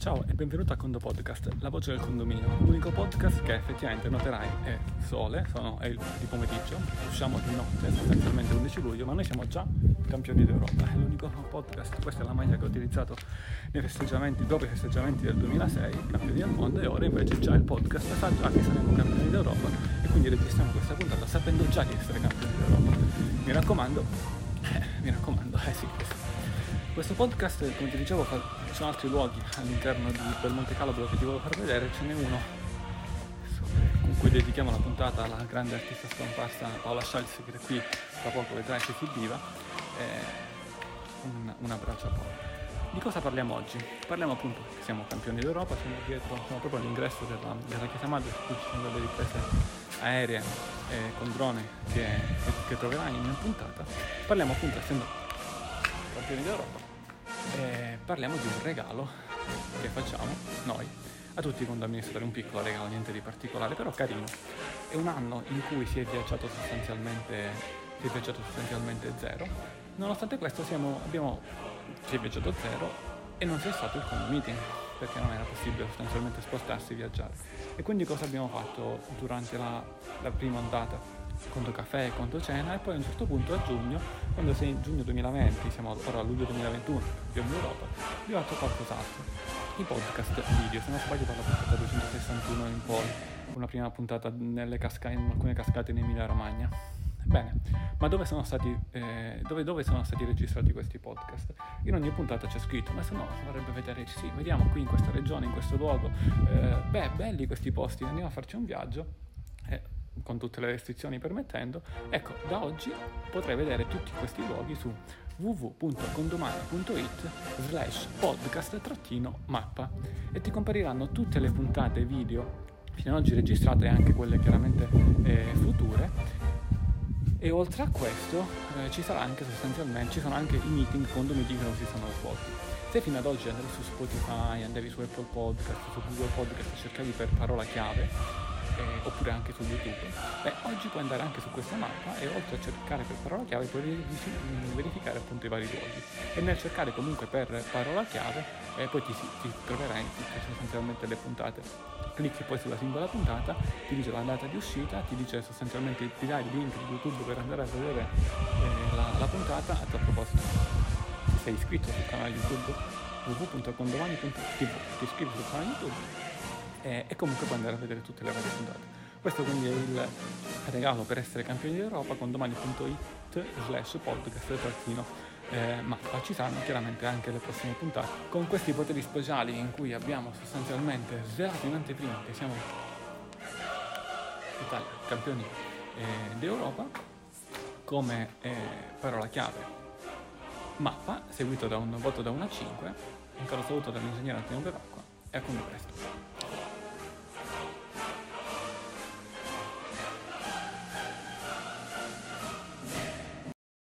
Ciao e benvenuto a Condo Podcast, la voce del condominio, l'unico podcast che effettivamente noterai è sole, sono, è il, di pomeriggio, usciamo di notte, sostanzialmente 11 luglio, ma noi siamo già campioni d'Europa, è l'unico podcast, questa è la maglia che ho utilizzato nei festeggiamenti, dopo i festeggiamenti del 2006, campioni del mondo, e ora invece già il podcast sa già che saremo campioni d'Europa e quindi registriamo questa puntata sapendo già di essere campioni d'Europa. Mi raccomando, eh, mi raccomando, eh sì, questo podcast, come ti dicevo, ci sono altri luoghi all'interno di, del Monte Calabro che ti volevo far vedere, ce n'è uno con cui dedichiamo la puntata alla grande artista scomparsa Paola Schalz che qui tra poco vedrai che si viva. Un, un, abbraccio a Paola. Di cosa parliamo oggi? Parliamo appunto che siamo campioni d'Europa, siamo dietro, siamo proprio all'ingresso della, della Chiesa Madre, qui ci sono delle riprese aeree eh, con drone che, che, che troverai in puntata. Parliamo appunto, essendo campioni d'Europa, e parliamo di un regalo che facciamo noi a tutti i condominiatori, un piccolo regalo, niente di particolare, però carino. È un anno in cui si è viaggiato sostanzialmente, si è viaggiato sostanzialmente zero. Nonostante questo siamo, abbiamo, si è viaggiato zero e non c'è stato il condo meeting perché non era possibile sostanzialmente spostarsi e viaggiare. E quindi cosa abbiamo fatto durante la, la prima ondata? Conto caffè conto cena e poi a un certo punto a giugno, quando sei in giugno 2020, siamo ora a luglio 2021, più in Europa, abbiamo fatto qualcos'altro. I podcast video, se non sbaglio dalla puntata 261 in poi, una prima puntata casca- in alcune cascate in Emilia Romagna. Bene, ma dove sono, stati, eh, dove, dove sono stati registrati questi podcast? In ogni puntata c'è scritto, ma se no farebbe vedere, sì, vediamo qui in questa regione, in questo luogo, eh, beh, belli questi posti, andiamo a farci un viaggio. Eh, con tutte le restrizioni permettendo, ecco, da oggi potrai vedere tutti questi luoghi su www.condomani.it slash podcast-mappa e ti compariranno tutte le puntate video fino ad oggi registrate e anche quelle chiaramente eh, future. E oltre a questo eh, ci sarà anche sostanzialmente ci sono anche i meeting meeting che non si sono svolti. Se fino ad oggi andavi su Spotify andavi su Apple Podcast su Google Podcast cercavi per parola chiave eh, oppure anche su YouTube, beh, oggi puoi andare anche su questa mappa e oltre a cercare per parola chiave puoi mm, verificare appunto i vari luoghi e nel cercare comunque per parola chiave eh, poi ti, ti troverai sostanzialmente le puntate. Clicchi poi sulla singola puntata, ti dice la data di uscita, ti dice sostanzialmente ti dai il link di YouTube per andare a vedere eh, la, la, puntata. A tal proposito, se sei iscritto sul canale YouTube www.condomani.tv ti iscrivi sul canale YouTube e, e comunque puoi andare a vedere tutte le varie puntate. Questo quindi è il regalo per essere campioni d'Europa con domani.it slash podcast trattino. Eh, ma ci saranno chiaramente anche le prossime puntate. Con questi poteri speciali in cui abbiamo sostanzialmente svelato in anteprima che siamo Italia campioni eh, d'Europa come eh, parola chiave mappa seguito da un voto da 1 a 5 un caro saluto dall'ingegnere Antonio Bevacqua e a quando presto